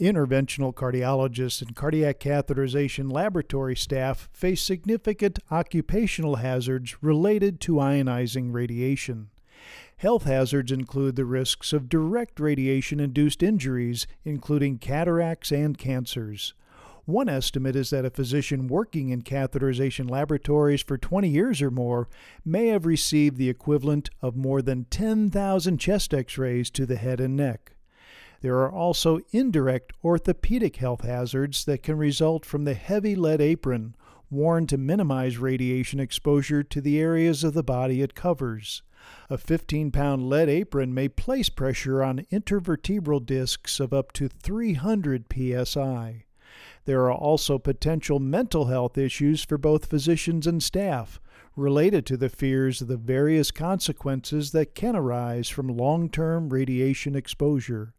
Interventional cardiologists and cardiac catheterization laboratory staff face significant occupational hazards related to ionizing radiation. Health hazards include the risks of direct radiation induced injuries, including cataracts and cancers. One estimate is that a physician working in catheterization laboratories for 20 years or more may have received the equivalent of more than 10,000 chest x rays to the head and neck. There are also indirect orthopedic health hazards that can result from the heavy lead apron worn to minimize radiation exposure to the areas of the body it covers. A 15 pound lead apron may place pressure on intervertebral discs of up to 300 psi. There are also potential mental health issues for both physicians and staff related to the fears of the various consequences that can arise from long term radiation exposure.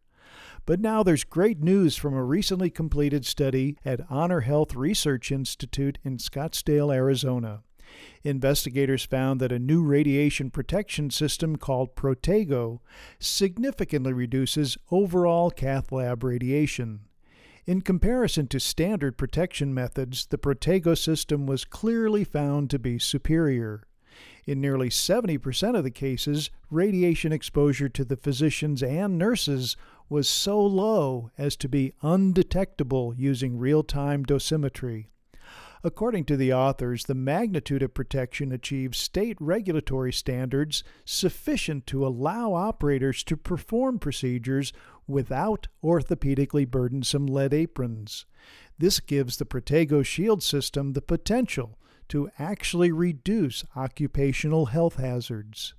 But now there's great news from a recently completed study at HonorHealth Research Institute in Scottsdale, Arizona. Investigators found that a new radiation protection system called Protego significantly reduces overall cath lab radiation. In comparison to standard protection methods, the Protego system was clearly found to be superior. In nearly 70% of the cases, radiation exposure to the physicians and nurses was so low as to be undetectable using real time dosimetry. According to the authors, the magnitude of protection achieves state regulatory standards sufficient to allow operators to perform procedures without orthopedically burdensome lead aprons. This gives the Protego Shield system the potential to actually reduce occupational health hazards.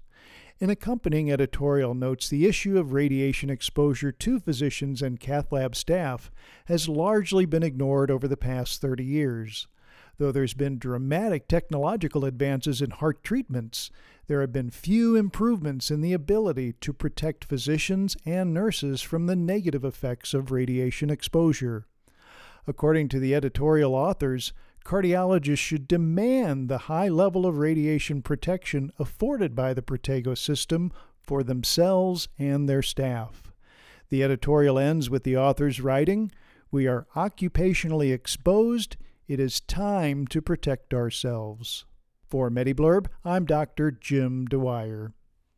An accompanying editorial notes the issue of radiation exposure to physicians and cath lab staff has largely been ignored over the past 30 years. Though there's been dramatic technological advances in heart treatments, there have been few improvements in the ability to protect physicians and nurses from the negative effects of radiation exposure. According to the editorial authors, cardiologists should demand the high level of radiation protection afforded by the Protego system for themselves and their staff. The editorial ends with the authors writing We are occupationally exposed. It is time to protect ourselves. For MediBlurb, I'm Dr. Jim Dwyer.